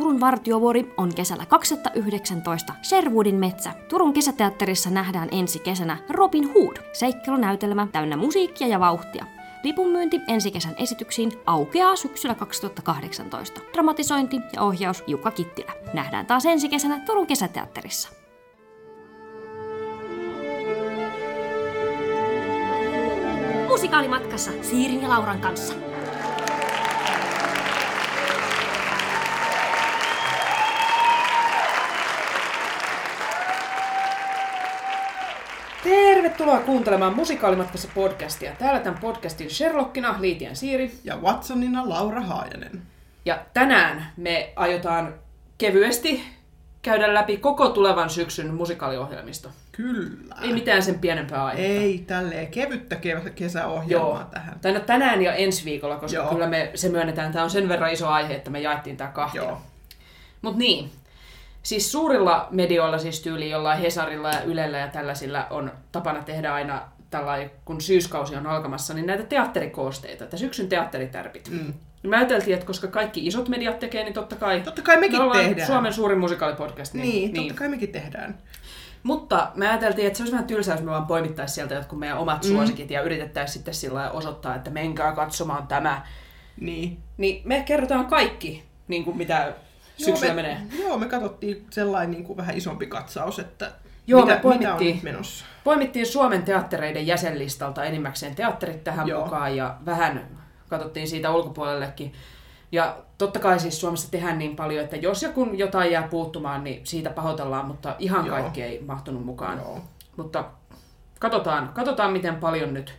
Turun vartiovuori on kesällä 2019 Sherwoodin metsä. Turun kesäteatterissa nähdään ensi kesänä Robin Hood, seikkailunäytelmä täynnä musiikkia ja vauhtia. Lipunmyynti ensi kesän esityksiin aukeaa syksyllä 2018. Dramatisointi ja ohjaus Jukka Kittilä. Nähdään taas ensi kesänä Turun kesäteatterissa. Musikaalimatkassa Siirin ja Lauran kanssa. Tervetuloa kuuntelemaan Musikaalimatkassa podcastia. Täällä tämän podcastin Sherlockina Liitian Siiri. Ja Watsonina Laura Haajanen. Ja tänään me aiotaan kevyesti käydä läpi koko tulevan syksyn musikaaliohjelmisto. Kyllä. Ei mitään sen pienempää aihetta. Ei tälleen kevyttä ke- kesäohjelmaa Joo. tähän. Tai no tänään ja ensi viikolla, koska Joo. kyllä me se myönnetään, tämä on sen verran iso aihe, että me jaettiin tämä kahtia. Joo. Mut niin, siis suurilla medioilla, siis tyyli jollain Hesarilla ja Ylellä ja tällaisilla on tapana tehdä aina tällainen, kun syyskausi on alkamassa, niin näitä teatterikoosteita, että syksyn teatteritärpit. Mm. Me ajateltiin, että koska kaikki isot mediat tekee, niin totta kai... Totta kai mekin me tehdään. Suomen suurin musikaalipodcast. Niin, Niin, totta kai mekin tehdään. Mutta me ajateltiin, että se olisi vähän tylsää, jos me vaan poimittaisiin sieltä jotkut meidän omat Mm. suosikit ja yritettäisiin sitten sillä osoittaa, että menkää katsomaan tämä. Niin. Niin me kerrotaan kaikki, niin kuin mitä syksyllä me, menee. Joo, me katsottiin sellainen niin kuin vähän isompi katsaus, että Joo, mitä, me poimittiin- mitä on menossa. Poimittiin Suomen teattereiden jäsenlistalta enimmäkseen teatterit tähän Joo. mukaan ja vähän katsottiin siitä ulkopuolellekin. Ja totta kai siis Suomessa tehdään niin paljon, että jos ja kun jotain jää puuttumaan, niin siitä pahoitellaan, mutta ihan Joo. kaikki ei mahtunut mukaan. Joo. Mutta katsotaan, katsotaan, miten paljon nyt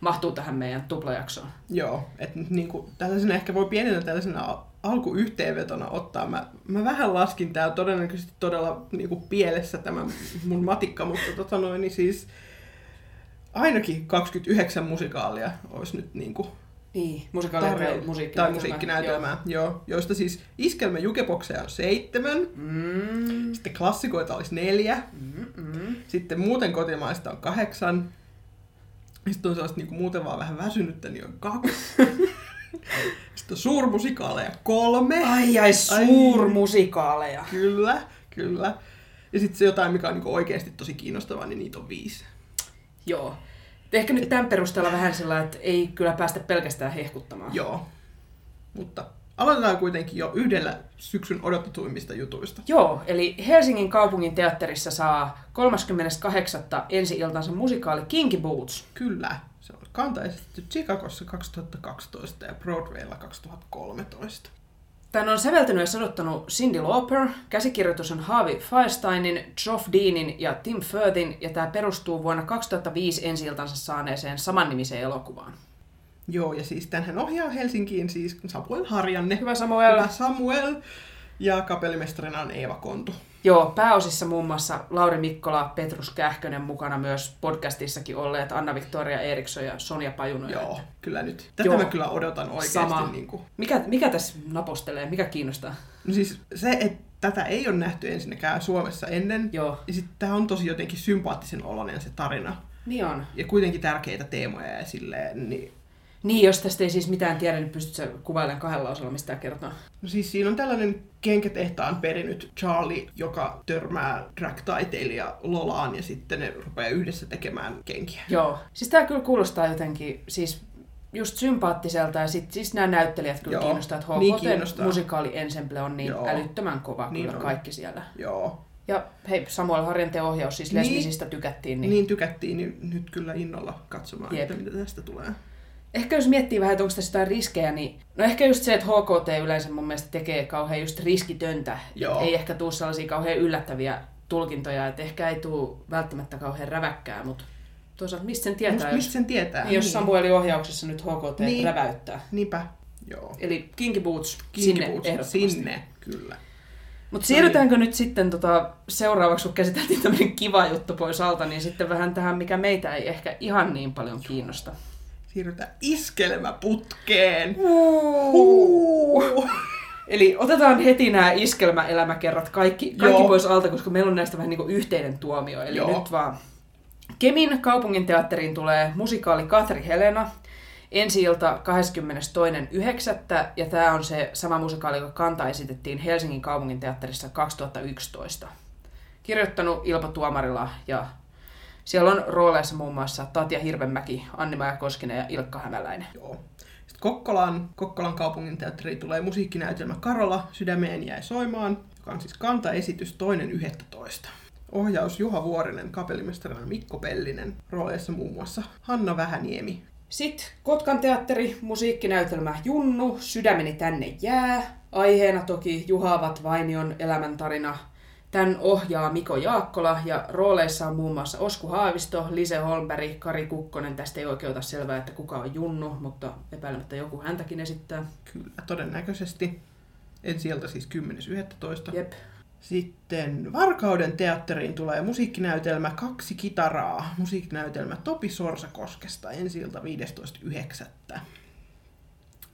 mahtuu tähän meidän tuplajaksoon. Joo, että niin kuin, tällaisena ehkä voi pienenä tällaisena alkuyhteenvetona ottaa. Mä, mä vähän laskin täällä todennäköisesti todella niin kuin pielessä tämä mun matikka, mutta tota noin, niin siis ainakin 29 musikaalia olisi nyt niin kuin Niin, musikaalia tai tarjolla. musiikkinäytelmää. tai musiikkinäytelmää, joo. joo. Joista siis iskelmä jukebokseja on seitsemän, Mm, sitten klassikoita olisi neljä, mm, mm. sitten muuten kotimaista on kahdeksan, sitten on sellaista niin kuin muuten vaan vähän väsynyttä, niin on kaksi. sitten on suurmusikaaleja kolme. Ai ai, suurmusikaaleja. Kyllä, kyllä. Ja sitten se jotain, mikä on niin oikeasti tosi kiinnostavaa, niin niitä on viisi. Joo. Ehkä nyt tämän perusteella vähän sillä, että ei kyllä päästä pelkästään hehkuttamaan. Joo. Mutta aloitetaan kuitenkin jo yhdellä syksyn odotetuimmista jutuista. Joo, eli Helsingin kaupungin teatterissa saa 38. ensi-iltansa musikaali Kinky Boots. Kyllä, se on kantaestetty Chicagossa 2012 ja Broadwaylla 2013. Tän on säveltänyt ja sanottanut Cindy Lauper, käsikirjoitus on Harvey Firesteinin, Geoff Deanin ja Tim Firthin, ja tämä perustuu vuonna 2005 ensi-iltansa saaneeseen samannimiseen elokuvaan. Joo, ja siis tänhän ohjaa Helsinkiin siis Samuel Harjanne. Hyvä Samuel. Hyvä Samuel. Ja kapellimestarina on Eeva Kontu. Joo, pääosissa muun muassa Lauri Mikkola, Petrus Kähkönen mukana myös podcastissakin olleet, Anna-Victoria Eriksson ja Sonja Pajuno. Joo, kyllä nyt. Tätä Joo. mä kyllä odotan oikeasti. Sama. Niin kuin. Mikä, mikä tässä napostelee? Mikä kiinnostaa? No siis se, että tätä ei ole nähty ensinnäkään Suomessa ennen. Joo, Ja sitten tämä on tosi jotenkin sympaattisen oloinen se tarina. niin on. Ja kuitenkin tärkeitä teemoja ja silleen, niin Niin, jos tästä ei siis mitään tiedä, niin pystytkö kuvailemaan kahdella osalla, mistä tämä kertoo? No siis siinä on tällainen kenkätehtaan perinyt Charlie, joka törmää drag-taiteilija Lolaan ja sitten ne rupeaa yhdessä tekemään kenkiä. Joo. Siis tämä kyllä kuulostaa jotenkin, siis just sympaattiselta ja sit, siis nämä näyttelijät kyllä Joo, kiinnostaa, että niin kiinnostaa. musikaali ensemble on niin Joo. älyttömän kova Niin kyllä on. kaikki siellä. Joo. Ja hei, Samuel Harjanteen ohjaus, siis Niin. lesbisistä tykättiin, Niin, niin, niin tykättiin, niin nyt kyllä innolla katsomaan, Jep. että mitä tästä tulee. Ehkä jos miettii vähän, että onko tässä jotain riskejä, niin no ehkä just se, että HKT yleensä mun mielestä tekee kauhean just riskitöntä. Joo. Ei ehkä tuu sellaisia kauhean yllättäviä tulkintoja, että ehkä ei tuu välttämättä kauhean räväkkää, mutta toisaalta mistä sen tietää, Mistä, jos, mistä sen tietää? niin, jos Samuelin ohjauksessa nyt HKT Niin. räväyttää. Niinpä, joo. Eli Kinky Boots Kinky sinne Boots, ehdottomasti. Sinne, kyllä. Mutta siirrytäänkö nyt sitten tota, seuraavaksi, kun käsiteltiin tämmöinen kiva juttu pois alta, niin sitten vähän tähän, mikä meitä ei ehkä ihan niin paljon kiinnosta. Siirrytään iskelmäputkeen. Huu. Eli otetaan heti nämä iskelmäelämäkerrat kaikki, kaikki Joo. pois alta, koska meillä on näistä vähän niin kuin yhteinen tuomio. Eli Joo. nyt vaan Kemin kaupunginteatteriin tulee musikaali Katri Helena. ensi ilta 22.9. ja tämä on se sama musikaali, joka kanta esitettiin Helsingin kaupungin teatterissa 2011. Kirjoittanut Ilpo Tuomarila ja siellä on rooleissa muun muassa Tatja Hirvenmäki, anni Koskinen ja Ilkka Hämäläinen. Joo. Sitten Kokkolaan, Kokkolan kaupungin teatteriin tulee musiikkinäytelmä Karola, Sydämeen jäi soimaan, joka on siis kantaesitys toinen 11. Ohjaus Juha Vuorinen, kapellimestarina Mikko Pellinen, rooleissa muun muassa Hanna Vähäniemi. Sitten Kotkan teatteri, musiikkinäytelmä Junnu, Sydämeni tänne jää. Aiheena toki Juhavat Vainion elämäntarina. Tämän ohjaa Miko Jaakkola ja rooleissa on muun muassa Osku Haavisto, Lise Holmberg, Kari Kukkonen. Tästä ei oikein ota selvää, että kuka on Junnu, mutta epäilemättä joku häntäkin esittää. Kyllä, todennäköisesti. Ensi ilta siis 10.11. Jep. Sitten Varkauden teatteriin tulee musiikkinäytelmä Kaksi kitaraa. Musiikkinäytelmä Topi Sorsakoskesta ensi ilta 15.9.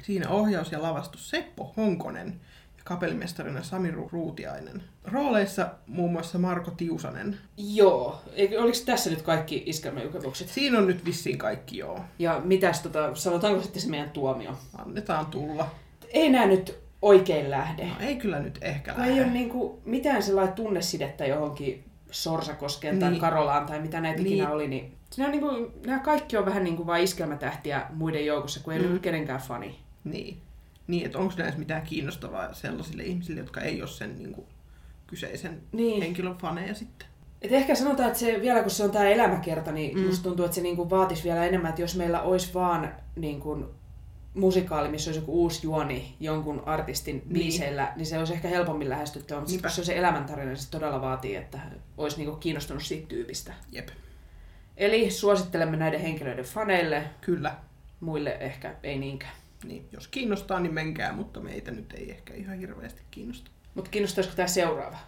Siinä ohjaus ja lavastus Seppo Honkonen kapellimestarina Sami Ru- Ruutiainen. Rooleissa muun muassa Marko Tiusanen. Joo. Eikö, oliko tässä nyt kaikki iskelmäjuketukset? Siinä on nyt vissiin kaikki joo. Ja mitäs tota, sanotaanko sitten se meidän tuomio? Annetaan tulla. Ei nää nyt oikein lähde. No, ei kyllä nyt ehkä Kun ei ole niinku mitään sellaista tunnesidettä johonkin Sorsakoskeen tai Niin. Karolaan tai mitä näitä Niin. ikinä oli, niin nämä, niinku, nämä kaikki on vähän niin kuin vain iskelmätähtiä muiden joukossa, kun ei. Mm. ole kenenkään fani. Niin. Niin, että onko näissä mitään kiinnostavaa sellaisille ihmisille, jotka ei ole sen niin kuin, kyseisen Niin. henkilön faneja sitten. Et ehkä sanotaan, että se, vielä kun se on tämä elämäkerta, niin mm. Musta tuntuu, että se niinku vaatisi vielä enemmän, että jos meillä olisi vaan niinku musikaali, missä olisi joku uusi juoni jonkun artistin Niin. biiseillä, niin se olisi ehkä helpommin lähestyttävä, mutta sit, Niinpä. kun se on se elämäntarina, niin se todella vaatii, että olisi niinku kiinnostunut siitä tyypistä. Jep, Eli suosittelemme näiden henkilöiden faneille, kyllä. muille ehkä ei niinkään. Niin, jos kiinnostaa, niin menkää, mutta meitä nyt ei ehkä ihan hirveästi kiinnosta. Mutta kiinnostaisiko tämä seuraava?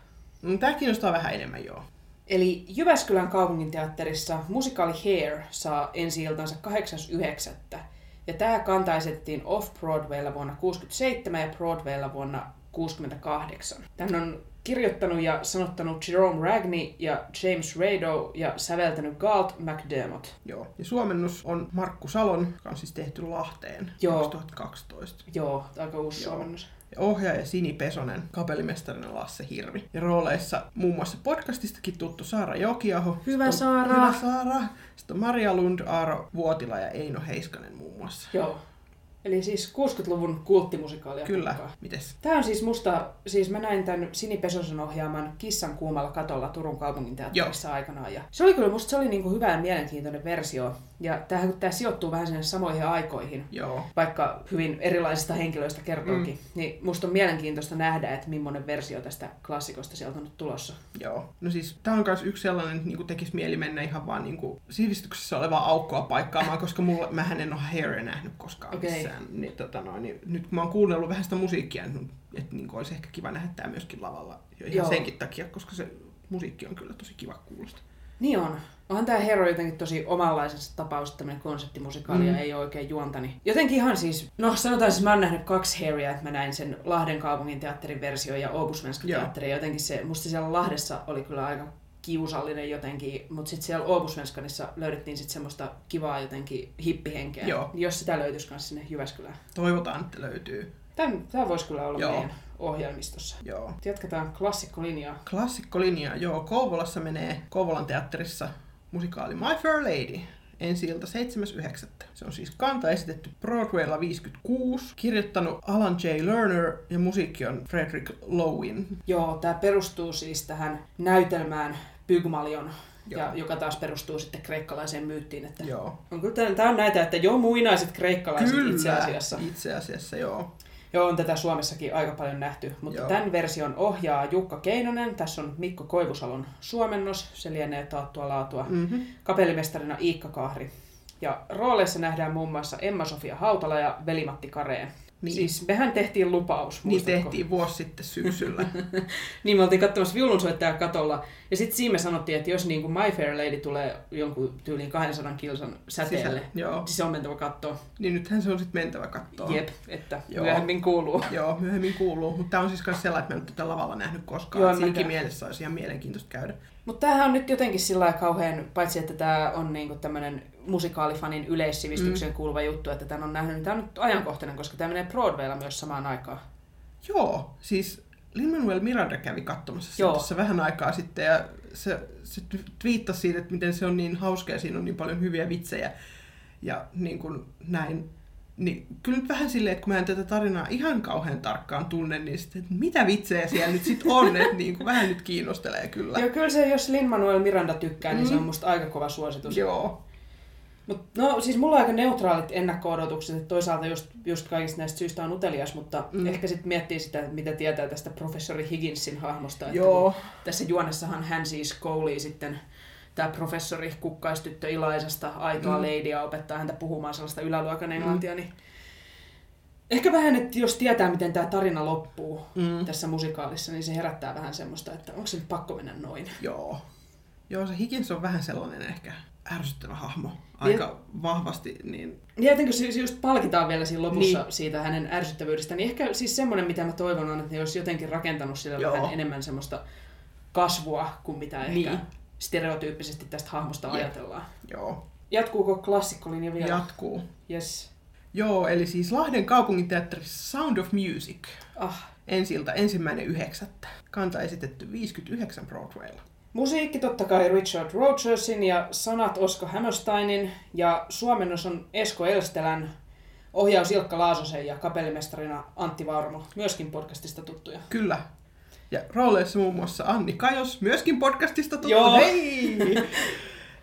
No, Tämä kiinnostaa vähän enemmän, joo. Eli Jyväskylän kaupunginteatterissa musikaali Hair saa ensi iltansa 8.9. Ja tämä kanta esitettiin Off-Broadwaylla vuonna 67 ja Broadwaylla vuonna 68. Tän on kirjoittanut ja sanottanut Jerome Ragney ja James Rado ja säveltänyt Galt McDermott. joo. Ja suomennus on Markku Salon, joka on siis tehty Lahteen Joo. 2012. Joo, aika uusi Joo. suomennus. Ja ohjaaja Sini Pesonen, kapellimestarina Lasse Hirvi. Ja rooleissa muun muassa podcastistakin tuttu Saara Jokiaho. Hyvä Saara. Hyvä Saara. Sitten on Maria Lund, Aaro Vuotila ja Eino Heiskanen muun muassa. Joo. Eli siis 60-luvun kulttimusikaalia. Kyllä. pukkaa. Mites? Tämä on siis musta, siis mä näin tämän Sini Pesosen ohjaaman Kissan kuumalla katolla Turun kaupungin teatterissa aikanaan. Ja se oli kyllä, musta se oli niinku hyvä ja mielenkiintoinen versio. Ja tämähän, kun tämä sijoittuu vähän sinne samoihin aikoihin, Joo. vaikka hyvin erilaisista henkilöistä kertookin, mm. niin musta on mielenkiintoista nähdä, että millainen versio tästä klassikosta sieltä on nyt tulossa. Joo. No siis tää on myös yksi sellainen, että niinku tekisi mieli mennä ihan vaan niinku sivistyksessä olevaa aukkoa paikkaamaan, koska mulla, mähän en ole Hairia nähnyt koskaan Okei. missään. Niin, tota noin, niin, nyt kun mä oon kuunnellut vähän sitä musiikkia, niin, että niinku olisi ehkä kiva nähdä tää myöskin lavalla. Jo ihan Joo. senkin takia, koska se musiikki on kyllä tosi kiva kuulosta. Niin on. Onhan tämä Hero jotenkin tosi omanlaisensa tapaus, tämmöinen konseptimusikaali mm. ei ole oikein juontani. Jotenkin ihan siis, no sanotaan siis mä oon nähnyt kaksi Harrya, että mä näin sen Lahden kaupungin teatterin versio ja Obusvenska Joo. teatteri. Jotenkin se, musta siellä Lahdessa oli kyllä aika kiusallinen jotenkin, mutta sitten siellä Obusvenskanissa löydettiin sitten semmoista kivaa jotenkin hippihenkeä. Joo. Jos sitä löytyisi myös sinne Jyväskylään. Toivotaan, että löytyy. Tämä voisi kyllä olla Joo. meidän ohjelmistossa. Joo. Jatketaan klassikkolinjaa. Klassikkolinja, joo. Kouvolassa menee Kouvolan teatterissa musikaali My Fair Lady. Ensi ilta 7.9. Se on siis kanta esitetty Broadwaylla 56, kirjoittanut Alan J. Lerner ja musiikki on Frederick Lowin. Joo, tämä perustuu siis tähän näytelmään Pygmalion, Joo. ja, joka taas perustuu sitten kreikkalaiseen myyttiin. Että Joo. on kyllä, tämä on näitä, että jo muinaiset kreikkalaiset Kyllä, itse asiassa. Itse asiassa, joo. Joo, on tätä Suomessakin aika paljon nähty, mutta Joo. tämän version ohjaa Jukka Keinonen. Tässä on Mikko Koivusalon suomennos, se lienee taattua laatua. Mm-hmm. Kapellimestarina Iikka Kahri. Ja rooleissa nähdään muun muassa Emma-Sofia Hautala ja Veli-Matti Kareen. Niin. Siis mehän tehtiin lupaus, Niin muistatko? tehtiin vuosi sitten syksyllä. Niin me oltiin katsomassa viulunsoittaja katolla. Ja sitten siinä me sanottiin, että jos niin kuin My Fair Lady tulee jonkun tyyliin 200 kilsan säteelle, Sisä- joo. niin se on mentävä katsoa. niin nythän se on sitten mentävä kattoon. Jep, että Joo. myöhemmin kuuluu. Joo, myöhemmin kuuluu. Mutta tämä on siis myös sellainen, että mä en ole tätä lavalla nähnyt koskaan. Joo, mäkään. mielessä olisi ihan mielenkiintoista käydä. Mutta tämähän on nyt jotenkin sillä kauhean, paitsi että tämä on niinku tämmöinen musikaalifanin yleissivistykseen mm. kuuluva juttu, että tämän on nähnyt, niin tämä on nyt ajankohtainen, koska tämä menee Broadwaylla myös samaan aikaan. Joo, siis Lin-Manuel Miranda kävi katsomassa sen tuossa vähän aikaa sitten ja se, se twiittasi siitä, että miten se on niin hauska ja siinä on niin paljon hyviä vitsejä ja niin kuin näin. Niin kyllä nyt vähän silleen, että kun mä en tätä tarinaa ihan kauhean tarkkaan tunne, niin sitten, että mitä vitsejä siellä nyt sitten on, että niin kuin vähän nyt kiinnostelee kyllä. Joo, kyllä se, jos Lin-Manuel Miranda tykkää, niin se Mm. on musta aika kova suositus. Joo. Mut, no siis mulla on aika neutraalit ennakko-odotukset, että toisaalta just, just kaikista näistä syistä on utelias, mutta Mm. mm. ehkä sitten miettii sitä, mitä tietää tästä professori Higginsin hahmosta. Että Joo. Tässä juonessahan hän siis koulii sitten tämä professori kukkaistyttö Ilaisasta aitoa Mm. mm. ladyä opettaa häntä puhumaan sellaista yläluokan englantia, mm. niin ehkä vähän, että jos tietää, miten tämä tarina loppuu Mm. tässä musikaalissa, niin se herättää vähän semmoista, että onko se nyt pakko mennä noin. Joo. Joo, se Higgins on vähän sellainen ehkä ärsyttävä hahmo aika vahvasti, niin Ja jotenkin siis just palkitaan vielä siinä lopussa Niin. siitä hänen ärsyttävyydestä, niin ehkä siis semmoinen, mitä mä toivon on, että ne olisi jotenkin rakentanut sille Joo. vähän enemmän semmoista kasvua kuin mitä ehkä Niin. Stereotyyppisesti tästä hahmosta Jep. ajatellaan. joo, Jatkuuko klassikkolinja vielä? jatkuu. Yes. Joo, eli siis Lahden kaupunginteatterissa Sound of Music. Ah. Ensiltä ensimmäinen yhdeksättä. Kanta esitetty 59 Broadwaylla. Musiikki totta kai Richard Rogersin ja sanat Osko Hammersteinin ja suomennos on Esko Elstelän, ohjaus Ilkka Laasosen ja kapellimestarina Antti Varmo, myöskin podcastista tuttuja. Kyllä. Ja rooleissa muun muassa Anni Kajos, myöskin podcastista tuttu. Joo. Hei!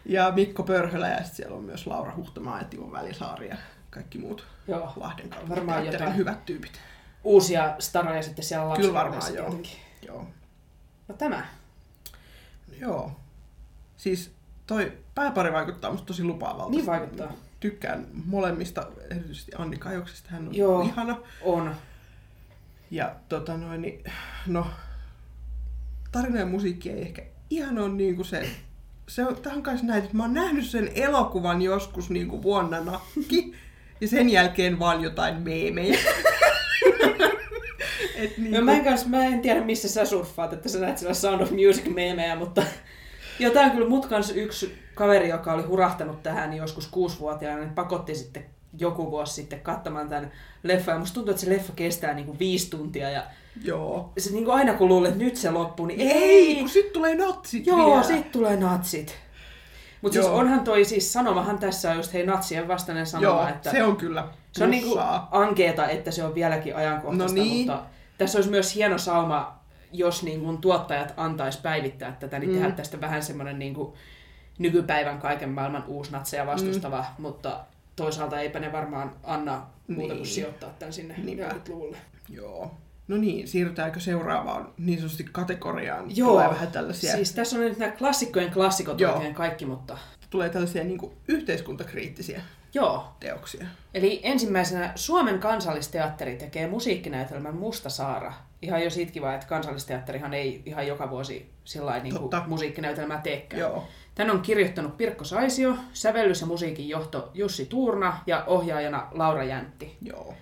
Ja Mikko Pörhölä ja sitten siellä on myös Laura Huhtamaa ja Timo Välisaari ja kaikki muut Joo. Lahden Varmaan kaupunginteatterin jotain. hyvät tyypit. Uusia staroja sitten siellä Kyllä lapsipuolessa varmaan, joo. tietenkin. Joo. No tämä. Joo. Siis toi pääpari vaikuttaa musta tosi lupaavalta. Niin vaikuttaa. Tykkään molemmista, erityisesti Anni Kajoksesta. Hän on Joo. ihana. On. Ja tota noin, niin, no, tarina ja musiikki ei ehkä ihan ole niin kuin se, se on, tähän kanssa näin, että mä oon nähnyt sen elokuvan joskus niin kuin vuonna nakki, ja sen jälkeen vaan jotain meemejä. Et niin No, mä, en kans, mä en tiedä, missä sä surffaat, että sä näet siellä Sound of Music-meemejä, mutta jotain kyllä mut kans yksi kaveri, joka oli hurahtanut tähän joskus kuusivuotiaana, niin pakotti sitten joku vuosi sitten katsomaan tämän leffan. Ja musta tuntuu, että se leffa kestää niinku viisi tuntia ja Joo. se niinku aina kun luulee, että nyt se loppuu, niin Ei, ei! kun sit tulee natsit Joo, vielä. sit tulee natsit. Mutta siis onhan toi siis sanomahan tässä on just hei natsien vastainen sanoma, Joo, että se on kyllä se on niinku plussaa. ankeeta, että se on vieläkin ajankohtaista, No niin. mutta tässä olisi myös hieno sauma, jos niin kuin tuottajat antais päivittää tätä, niin Mm. tehdä tästä vähän semmoinen niin kuin nykypäivän kaiken maailman uusnatseja vastustava, mutta toisaalta eipä ne varmaan anna muuta kuin Niin. sijoittaa tämän sinne Niinpä. 40-luvulle. Joo. No niin, siirrytäänkö seuraavaan niin sanotusti kategoriaan? Joo, Tulee vähän tällaisia, siis tässä on nyt nämä klassikkojen klassikot Joo. oikein kaikki, mutta tulee tällaisia niin kuin yhteiskuntakriittisiä joo. teoksia. Eli ensimmäisenä Suomen kansallisteatteri tekee musiikkinäytelmän Musta Saara. Ihan jo siitäkin vaan, että kansallisteatterihan ei ihan joka vuosi sillä niin kuin musiikkinäytelmää teekään. Joo. Tän on kirjoittanut Pirkko Saisio, sävellys- ja musiikin johto Jussi Tuurna ja ohjaajana Laura Jäntti. Joo.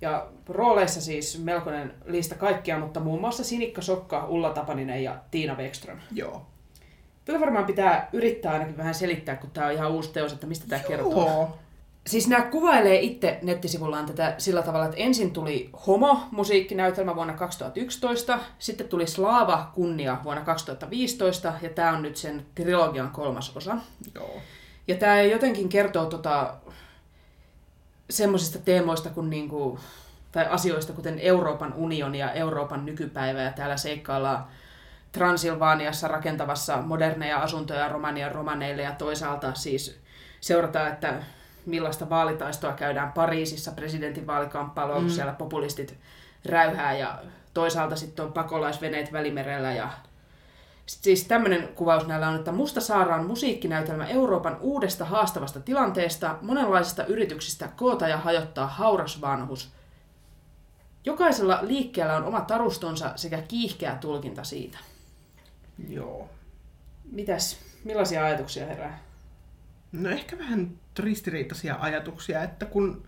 Ja rooleissa siis melkoinen lista kaikkia, mutta muun muassa Sinikka Sokka, Ulla Tapaninen ja Tiina Wexström. Joo. Tätä varmaan pitää yrittää ainakin vähän selittää, kun tämä on ihan uusi teos, että mistä tämä kertoo. Siis nämä kuvailee itse nettisivullaan tätä sillä tavalla, että ensin tuli Homo-musiikkinäytelmä vuonna 2011, sitten tuli Slaava kunnia vuonna 2015, ja tämä on nyt sen trilogian kolmas osa. Joo. Ja tämä jotenkin kertoo tota, semmoisista teemoista kuin niinku, tai asioista, kuten Euroopan unioni ja Euroopan nykypäivä, ja täällä seikkaillaan Transilvaaniassa rakentavassa moderneja asuntoja Romanian romaneille, ja toisaalta siis seurataan, että millaista vaalitaistoa käydään Pariisissa presidentin vaalikamppailu, mm. siellä populistit räyhää, ja toisaalta sitten on pakolaisveneet Välimerellä, ja Siis tämmöinen kuvaus näillä on, että Musta Saara on musiikkinäytelmä Euroopan uudesta haastavasta tilanteesta, monenlaisista yrityksistä koota ja hajottaa hauras vanhus. Jokaisella liikkeellä on oma tarustonsa sekä kiihkeä tulkinta siitä. Joo. Mitäs, millaisia ajatuksia herää? No ehkä vähän ristiriitaisia ajatuksia, että kun,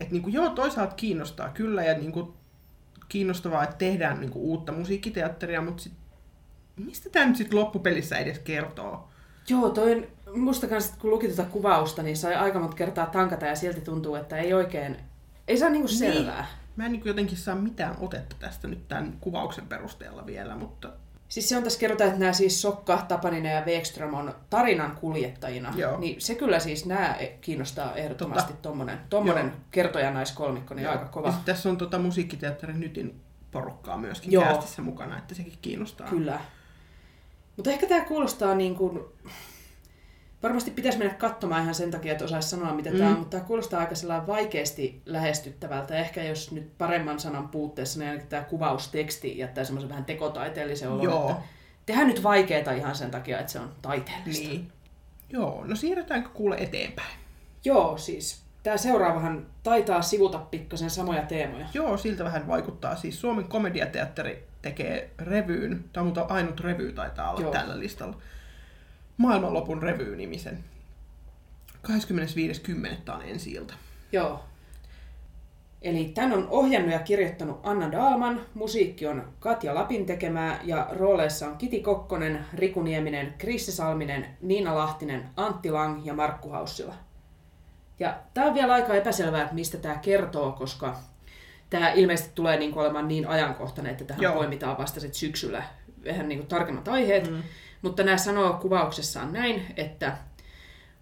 että niin kuin joo, toisaalta kiinnostaa kyllä ja niin kuin kiinnostavaa, että tehdään niin kuin uutta musiikkiteatteria, mutta sit mistä tämä nyt sitten loppupelissä edes kertoo? Joo, toi musta kanssa, kun luki tuota kuvausta, niin sai aika monta kertaa tankata ja silti tuntuu, että ei oikein, ei saa niinku selvää. Niin. Mä en niin jotenkin saa mitään otetta tästä nyt tämän kuvauksen perusteella vielä, mutta... Siis se on tässä kerrotaan, että nämä siis Sokka, Tapaninen ja Wekström on tarinan kuljettajina. Joo. Niin se kyllä siis nämä kiinnostaa ehdottomasti tota, tommonen, tommonen kertojanaiskolmikko, niin Joo. aika kova. Ja tässä on tota musiikkiteatterin Nytin porukkaa myöskin Joo. käästissä mukana, että sekin kiinnostaa. Kyllä. Mutta ehkä tämä kuulostaa niin kuin... Varmasti pitäisi mennä katsomaan ihan sen takia, että osaisi sanoa, mitä mm. tämä on, mutta tämä kuulostaa aika vaikeasti lähestyttävältä. Ehkä jos nyt paremman sanan puutteessa, niin ainakin tämä kuvausteksti jättää semmoisen vähän tekotaiteellisen olon, Joo. että tehdään nyt vaikeaa ihan sen takia, että se on taiteellista. Niin. Joo, no siirrytäänkö kuule eteenpäin? Joo, siis tämä seuraavahan taitaa sivuta pikkasen samoja teemoja. Joo, siltä vähän vaikuttaa. Siis Suomen komediateatteri tekee revyyn, tämä on ainut revy taitaa olla Joo. tällä listalla, Maailmanlopun revy-nimisen. 25.10. on ensi ilta. Joo. Eli tän on ohjannut ja kirjoittanut Anna Daalman, musiikki on Katja Lapin tekemää ja rooleissa on Kiti Kokkonen, Riku Nieminen, Krisse Salminen, Niina Lahtinen, Antti Lang ja Markku Haussila. Ja tämä on vielä aika epäselvää, että mistä tämä kertoo, koska tämä ilmeisesti tulee niin olemaan niin ajankohtainen, että tähän Joo. poimitaan vasta sit syksyllä vähän niin tarkemmat aiheet. Mm. Mutta nämä sanoo kuvauksessaan näin, että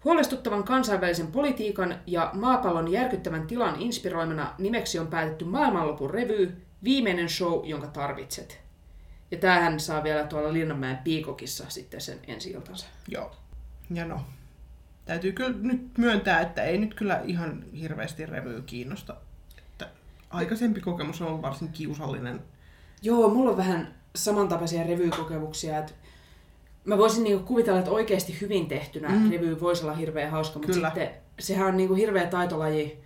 Huolestuttavan kansainvälisen politiikan ja maapallon järkyttävän tilan inspiroimana nimeksi on päätetty maailmanlopun revy, viimeinen show, jonka tarvitset. Ja tämähän saa vielä tuolla Linnanmäen Piikokissa sitten sen ensi iltansa. Joo. Ja no, täytyy kyllä nyt myöntää, että ei nyt kyllä ihan hirveästi revyä kiinnosta aikaisempi kokemus on ollut varsin kiusallinen. Joo, mulla on vähän samantapaisia revykokemuksia, että mä voisin niinku kuvitella, että oikeasti hyvin tehtynä mm. revy voisi olla hirveän hauska, mutta Kyllä. sitten sehän on niinku hirveä taitolaji,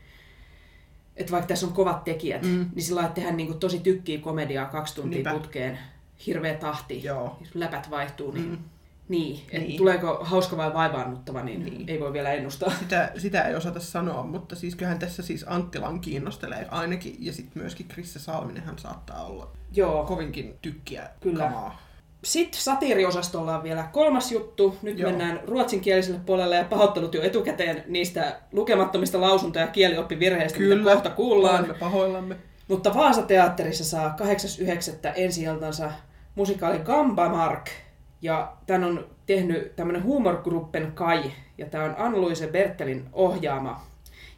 että vaikka tässä on kovat tekijät, mm. niin sillä että tehdään niinku tosi tykkii komediaa kaksi tuntia Niinpä. putkeen, hirveä tahti, Joo. läpät vaihtuu, niin mm. Niin, niin. tuleeko hauska vai vaivaannuttava, niin, niin, ei voi vielä ennustaa. Sitä, sitä ei osata sanoa, mutta siis kyllähän tässä siis Anttilan kiinnostelee ainakin, ja sitten myöskin Krisse Salminenhan saattaa olla Joo. kovinkin tykkiä Kyllä. kamaa. Sitten satiiriosastolla on vielä kolmas juttu. Nyt Joo. mennään ruotsinkieliselle puolelle ja pahoittelut jo etukäteen niistä lukemattomista lausunto- ja kielioppivirheistä, Kyllä. mitä kohta kuullaan. Olemme pahoillamme. Mutta Vaasa-teatterissa saa 8.9. ensi iltansa musikaali Gamba Mark, ja tämän on tehnyt tämmöinen Humorgruppen Kai, ja tämä on Anne-Louise Bertelin ohjaama.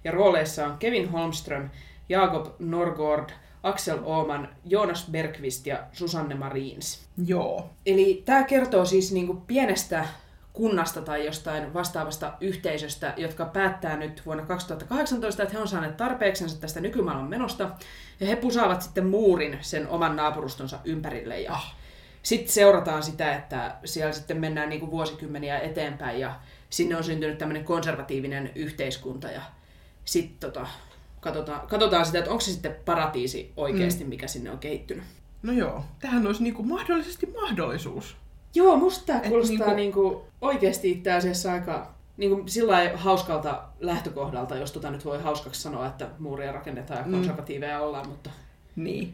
Ja rooleissa on Kevin Holmström, Jakob Norgård, Axel Ooman, Jonas Bergqvist ja Susanne Marins. Joo. Eli tämä kertoo siis niinku pienestä kunnasta tai jostain vastaavasta yhteisöstä, jotka päättää nyt vuonna 2018, että he on saaneet tarpeeksensa tästä nykymaailman menosta, ja he pusaavat sitten muurin sen oman naapurustonsa ympärille. Ja ah sitten seurataan sitä, että siellä sitten mennään niin kuin vuosikymmeniä eteenpäin ja sinne on syntynyt tämmöinen konservatiivinen yhteiskunta ja sitten tota, katsotaan, katsotaan sitä, että onko se sitten paratiisi oikeasti, mm. mikä sinne on kehittynyt. No joo, tähän olisi niinku mahdollisesti mahdollisuus. Joo, musta tämä kuulostaa niinku... Niinku oikeasti itse asiassa aika niinku sillä hauskalta lähtökohdalta, jos tota nyt voi hauskaksi sanoa, että muuria rakennetaan ja mm. konservatiiveja mm. ollaan, mutta... Niin.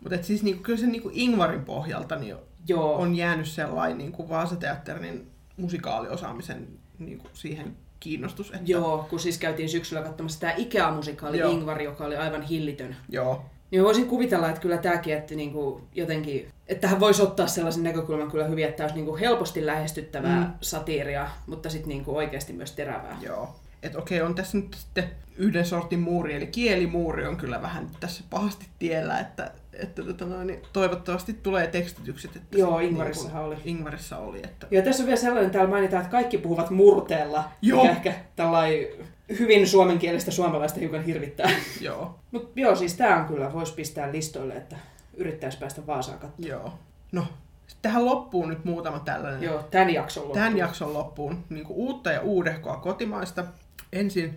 Mutta siis niinku, kyllä se niinku Ingvarin pohjalta niin Joo. on jäänyt sellainen niinku Vaasateatterin musikaaliosaamisen niinku siihen kiinnostus. Että... Joo, kun siis käytiin syksyllä katsomassa tämä Ikea-musikaali Joo. Ingvar, joka oli aivan hillitön. Joo. Niin voisin kuvitella, että kyllä tämäkin, että niinku jotenkin, että tähän voisi ottaa sellaisen näkökulman kyllä hyvin, että tämä olisi niinku helposti lähestyttävää mm. satiiria, mutta sitten niinku oikeasti myös terävää. Joo. Että okei, on tässä nyt sitten yhden sortin muuri, eli kielimuuri on kyllä vähän tässä pahasti tiellä, että että tota noin, niin toivottavasti tulee tekstitykset. Että Joo, Ingvarissahan niin oli. Ingvarissa oli. Että... Ja tässä on vielä sellainen, täällä mainitaan, että kaikki puhuvat murteella. Joo. Ja ehkä tällainen hyvin suomenkielistä suomalaista hiukan hirvittää. joo. Mutta joo, siis tämä on kyllä, voisi pistää listoille, että yrittäisi päästä Vaasaan katsomaan. Joo. No, tähän loppuun nyt muutama tällainen. Joo, tämän jakson loppuun. Tämän jakson loppuun. Niin uutta ja uudehkoa kotimaista. Ensin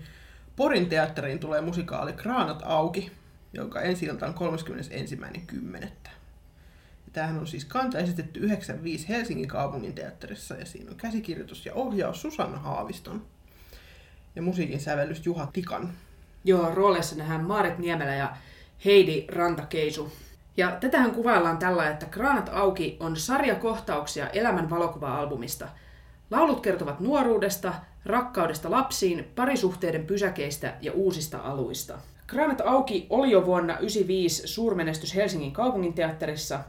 Porin teatteriin tulee musikaali Kraanat auki, jonka ensi on 31.10. Tämähän on siis kanta esitetty 95 Helsingin kaupungin teatterissa ja siinä on käsikirjoitus ja ohjaus Susanna Haaviston ja musiikin sävellys Juha Tikan. Joo, rooleissa nähdään Maaret Niemelä ja Heidi Rantakeisu. Ja tätähän kuvaillaan tällä, että Kraanat auki on sarja kohtauksia elämän valokuva-albumista. Laulut kertovat nuoruudesta, rakkaudesta lapsiin, parisuhteiden pysäkeistä ja uusista aluista. Kraanat auki oli jo vuonna 1995 suurmenestys Helsingin kaupunginteatterissa,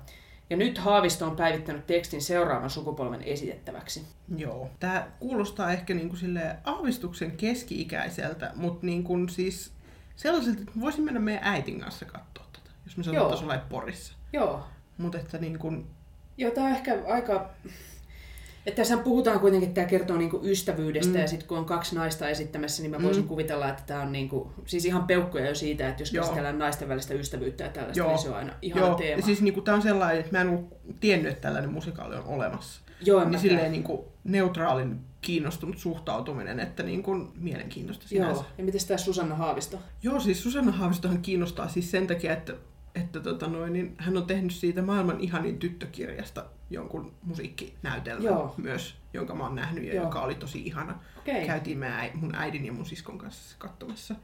ja nyt Haavisto on päivittänyt tekstin seuraavan sukupolven esitettäväksi. Joo. Tämä kuulostaa ehkä niin kuin sille aavistuksen keski-ikäiseltä, mutta niin kuin siis sellaiselta, että voisin mennä meidän äitin kanssa katsoa tätä, jos me sanottaisiin olla Porissa. Joo. Mutta että niin kuin, Joo, tämä on ehkä aika... Että tässä puhutaan kuitenkin, että tämä kertoo niinku ystävyydestä mm. ja sitten kun on kaksi naista esittämässä, niin mä voisin mm. kuvitella, että tämä on niinku, siis ihan peukkoja jo siitä, että jos Joo. käsitellään naisten välistä ystävyyttä ja tällaista, Joo. niin se on aina ihan joo, teema. siis niin kuin, tämä on sellainen, että mä en ollut tiennyt, että tällainen musikaali on olemassa. Joo, niin silleen niin kuin, neutraalin kiinnostunut suhtautuminen, että niin kuin, mielenkiintoista sinänsä. Joo, ja miten tämä Susanna Haavisto? Joo, siis Susanna Haavistohan kiinnostaa siis sen takia, että, että tota noin, niin hän on tehnyt siitä maailman ihanin tyttökirjasta jonkun musiikkinäytelmän Joo. myös, jonka mä oon nähnyt ja Joo. joka oli tosi ihana. Okei. Käytiin mä mun äidin ja mun siskon kanssa katsomassa.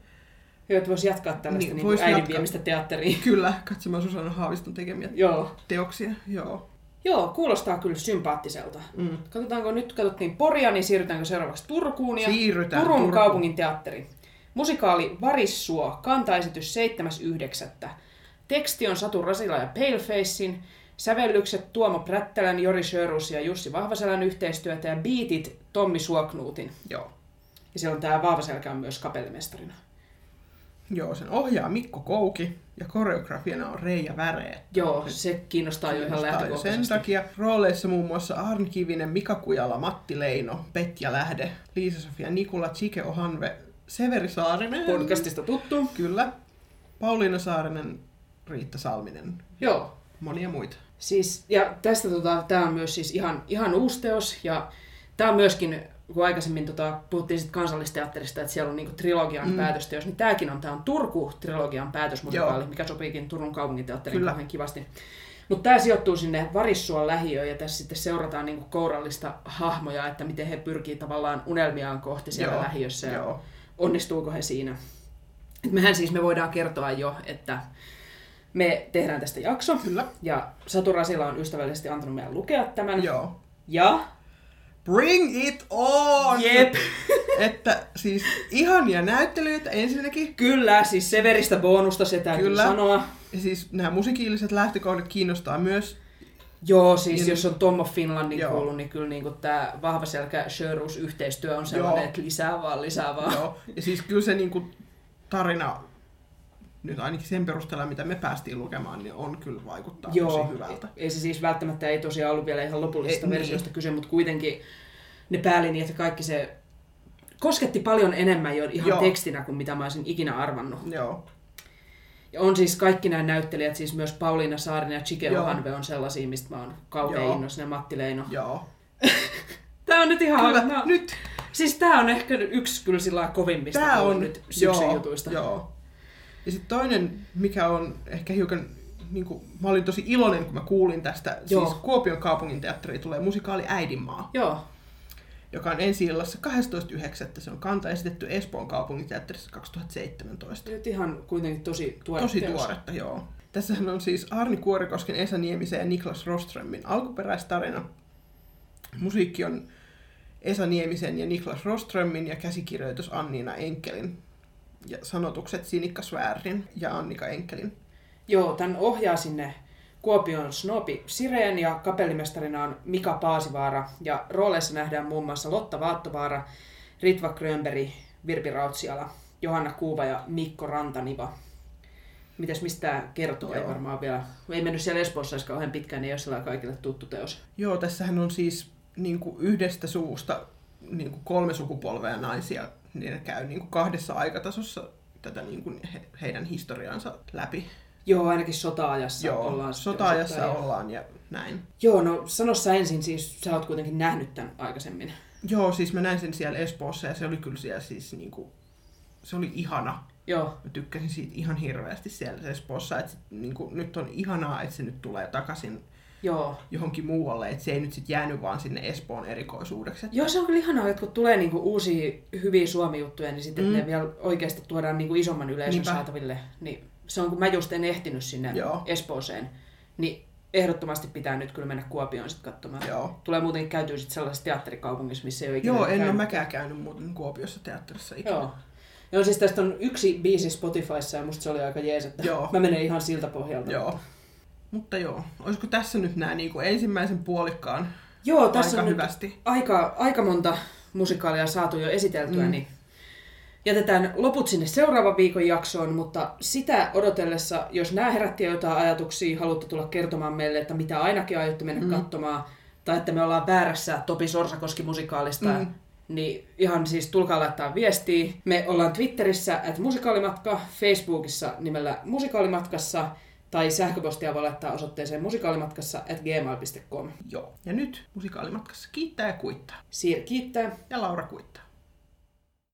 Joo, että voisi jatkaa tällaista Niin, niin, vois niin äidin jatkaa. viemistä teatteriin. Kyllä, katsomaan Susanna Haaviston tekemiä Joo. teoksia. Joo. Joo, kuulostaa kyllä sympaattiselta. Mm. Katsotaanko nyt, katsottiin Poria, niin siirrytäänkö seuraavaksi Turkuun ja Siirrytään Turun Turkuun. kaupungin teatteri. Musikaali Varissuo, kantaesitys 7.9. Teksti on Satu Rasila ja Palefacein, sävellykset Tuomo Prättälän, Jori Sjörus ja Jussi Vahvaselän yhteistyötä ja beatit Tommi Suoknuutin. Joo. Ja siellä on tämä Vahvaselkä on myös kapellimestarina. Joo, sen ohjaa Mikko Kouki ja koreografiana on Reija Väreet. Joo, se kiinnostaa jo ihan Kiinnostaa jo Sen lähtökohtaisesti. takia rooleissa muun muassa Arni Kivinen, Mika Kujala, Matti Leino, Petja Lähde, Liisa-Sofia Nikula, Chike Ohanve, Severi Saarinen. Podcastista tuttu. Kyllä. Pauliina Saarinen, Riitta Salminen, Joo, monia muita. Siis, ja tästä tota, tämä on myös siis ihan, ihan uusi teos, ja tämä on myöskin, kun aikaisemmin tota, puhuttiin sit kansallisteatterista, että siellä on niinku trilogian mm. päätösteos, niin tämäkin on, tämä on Turku-trilogian päätösmusikaali, mikä sopiikin Turun kaupunginteatteriin Kyllä. kauhean kivasti. Mutta tämä sijoittuu sinne Varissuon lähiöön, ja tässä sitten seurataan niinku kourallista hahmoja, että miten he pyrkii tavallaan unelmiaan kohti siellä Joo, lähiössä, ja joo. onnistuuko he siinä. Et mehän siis me voidaan kertoa jo, että me tehdään tästä jakso. Kyllä. Ja Satu Rasila on ystävällisesti antanut meidän lukea tämän. Joo. Ja... Bring it on! Jep. Että siis ihania näyttelijöitä ensinnäkin. Kyllä, siis Severistä bonusta se täytyy Kyllä. sanoa. Ja siis nämä musiikilliset lähtökohdat kiinnostaa myös. Joo, siis Ja- jos on Tommo Finlandin Joo. kuullut, niin kyllä niin tämä vahva selkä Sherus yhteistyö on sellainen, Joo. että lisää vaan, lisää vaan. Joo. Ja siis kyllä se niinku tarina, nyt ainakin sen perusteella, mitä me päästiin lukemaan, niin on kyllä vaikuttaa Joo, tosi hyvältä. ei se siis välttämättä ei tosiaan ollut vielä ihan lopullisesta Ei, niin. versiosta kyse, mutta kuitenkin ne päälinjat ja kaikki se kosketti paljon enemmän jo ihan Joo. tekstinä kuin mitä mä olisin ikinä arvannut. Joo. Ja on siis kaikki nämä näyttelijät, siis myös Pauliina Saarinen ja Chike Joo. Ohanve on sellaisia, mistä mä oon kauhean innoissani, ja Matti Leino. Joo. Tää on nyt ihan... Kyllä, no, nyt. Siis tää on ehkä yksi kyllä sillä kovimmista Tää on nyt syksyn joo, jutuista. Joo. Ja sitten toinen, mikä on ehkä hiukan, niin kuin, mä olin tosi iloinen, kun mä kuulin tästä. Joo. Siis Kuopion kaupunginteatteriin tulee musikaali Äidinmaa, Joo. joka on ensi illassa 12.9. Se on kanta esitetty Espoon kaupunginteatterissa 2017. Nyt ihan kuitenkin tosi tuore Tosi teos. tuoretta, joo. Tässähän on siis Arni Kuorikosken, Esa Niemisen ja Niklas Roströmin alkuperäistarina. Musiikki on Esa Niemisen ja Niklas Roströmin ja käsikirjoitus Anniina Enkelin. Ja sanotukset Sinikka Svärin ja Annika Enkelin. Joo, tämän ohjaa sinne Kuopion Snopi Sireen ja kapellimestarina on Mika Paasivaara ja rooleissa nähdään muun muassa Lotta Vaattovaara, Ritva Grönberg, Virpi Rautsiala, Johanna Kuuva ja Mikko Rantaniva. Mitäs mistä kertoo? Ei Joo. varmaan vielä. Ei mennyt siellä Espoossa edes kauhean pitkään, niin ei ole sellainen kaikille tuttu teos. Joo, tässähän on siis niin kuin yhdestä suusta niin kuin kolme sukupolvea naisia. Niin ne käy niin kuin kahdessa aikatasossa tätä niin kuin he, heidän historiansa läpi. Joo, ainakin sota-ajassa Joo, ollaan. sota-ajassa osittain. ollaan ja näin. Joo, no sano sä ensin, siis sä oot kuitenkin nähnyt tämän aikaisemmin. Joo, siis mä näin sen siellä Espoossa ja se oli kyllä siellä siis niinku, se oli ihana. Joo, Mä tykkäsin siitä ihan hirveästi siellä Espoossa, että niinku, nyt on ihanaa, että se nyt tulee takaisin joo. johonkin muualle, että se ei nyt sit jäänyt vaan sinne Espoon erikoisuudeksi. Että... Joo, se on kyllä ihanaa, että kun tulee niinku uusia hyviä Suomi-juttuja, niin sitten Mm. ne vielä oikeasti tuodaan niinku isomman yleisön Niinpä. saataville. Niin se on kun mä just en ehtinyt sinne Joo. Espooseen, niin ehdottomasti pitää nyt kyllä mennä Kuopioon sitten katsomaan. Joo. Tulee muuten käytyä sitten sellaisessa teatterikaupungissa, missä ei ole ikinä Joo, en ole mäkään käynyt muuten Kuopiossa teatterissa ikinä. Joo. Joo, siis tästä on yksi biisi Spotifyssa ja musta se oli aika jees, että Joo. mä menen ihan siltä pohjalta. Joo. Mutta joo, olisiko tässä nyt nämä niinku ensimmäisen puolikkaan Joo tässä aika on hyvästi? nyt aika, aika monta musikaalia saatu jo esiteltyä, Mm. niin jätetään loput sinne seuraavan viikon jaksoon, mutta sitä odotellessa, jos nämä herätti jotain ajatuksia, haluatte tulla kertomaan meille, että mitä ainakin aiotte mennä Mm. katsomaan, tai että me ollaan väärässä Topi Sorsakoski-musikaalista, Mm. mm. niin ihan siis tulkaa laittaa viestiä. Me ollaan Twitterissä, että musikaalimatka, Facebookissa nimellä musikaalimatkassa, tai sähköpostia voi laittaa osoitteeseen musikaalimatkassa at gmail.com. Joo. Ja nyt musikaalimatkassa kiittää ja kuittaa. Siir kiittää. Ja Laura kuittaa.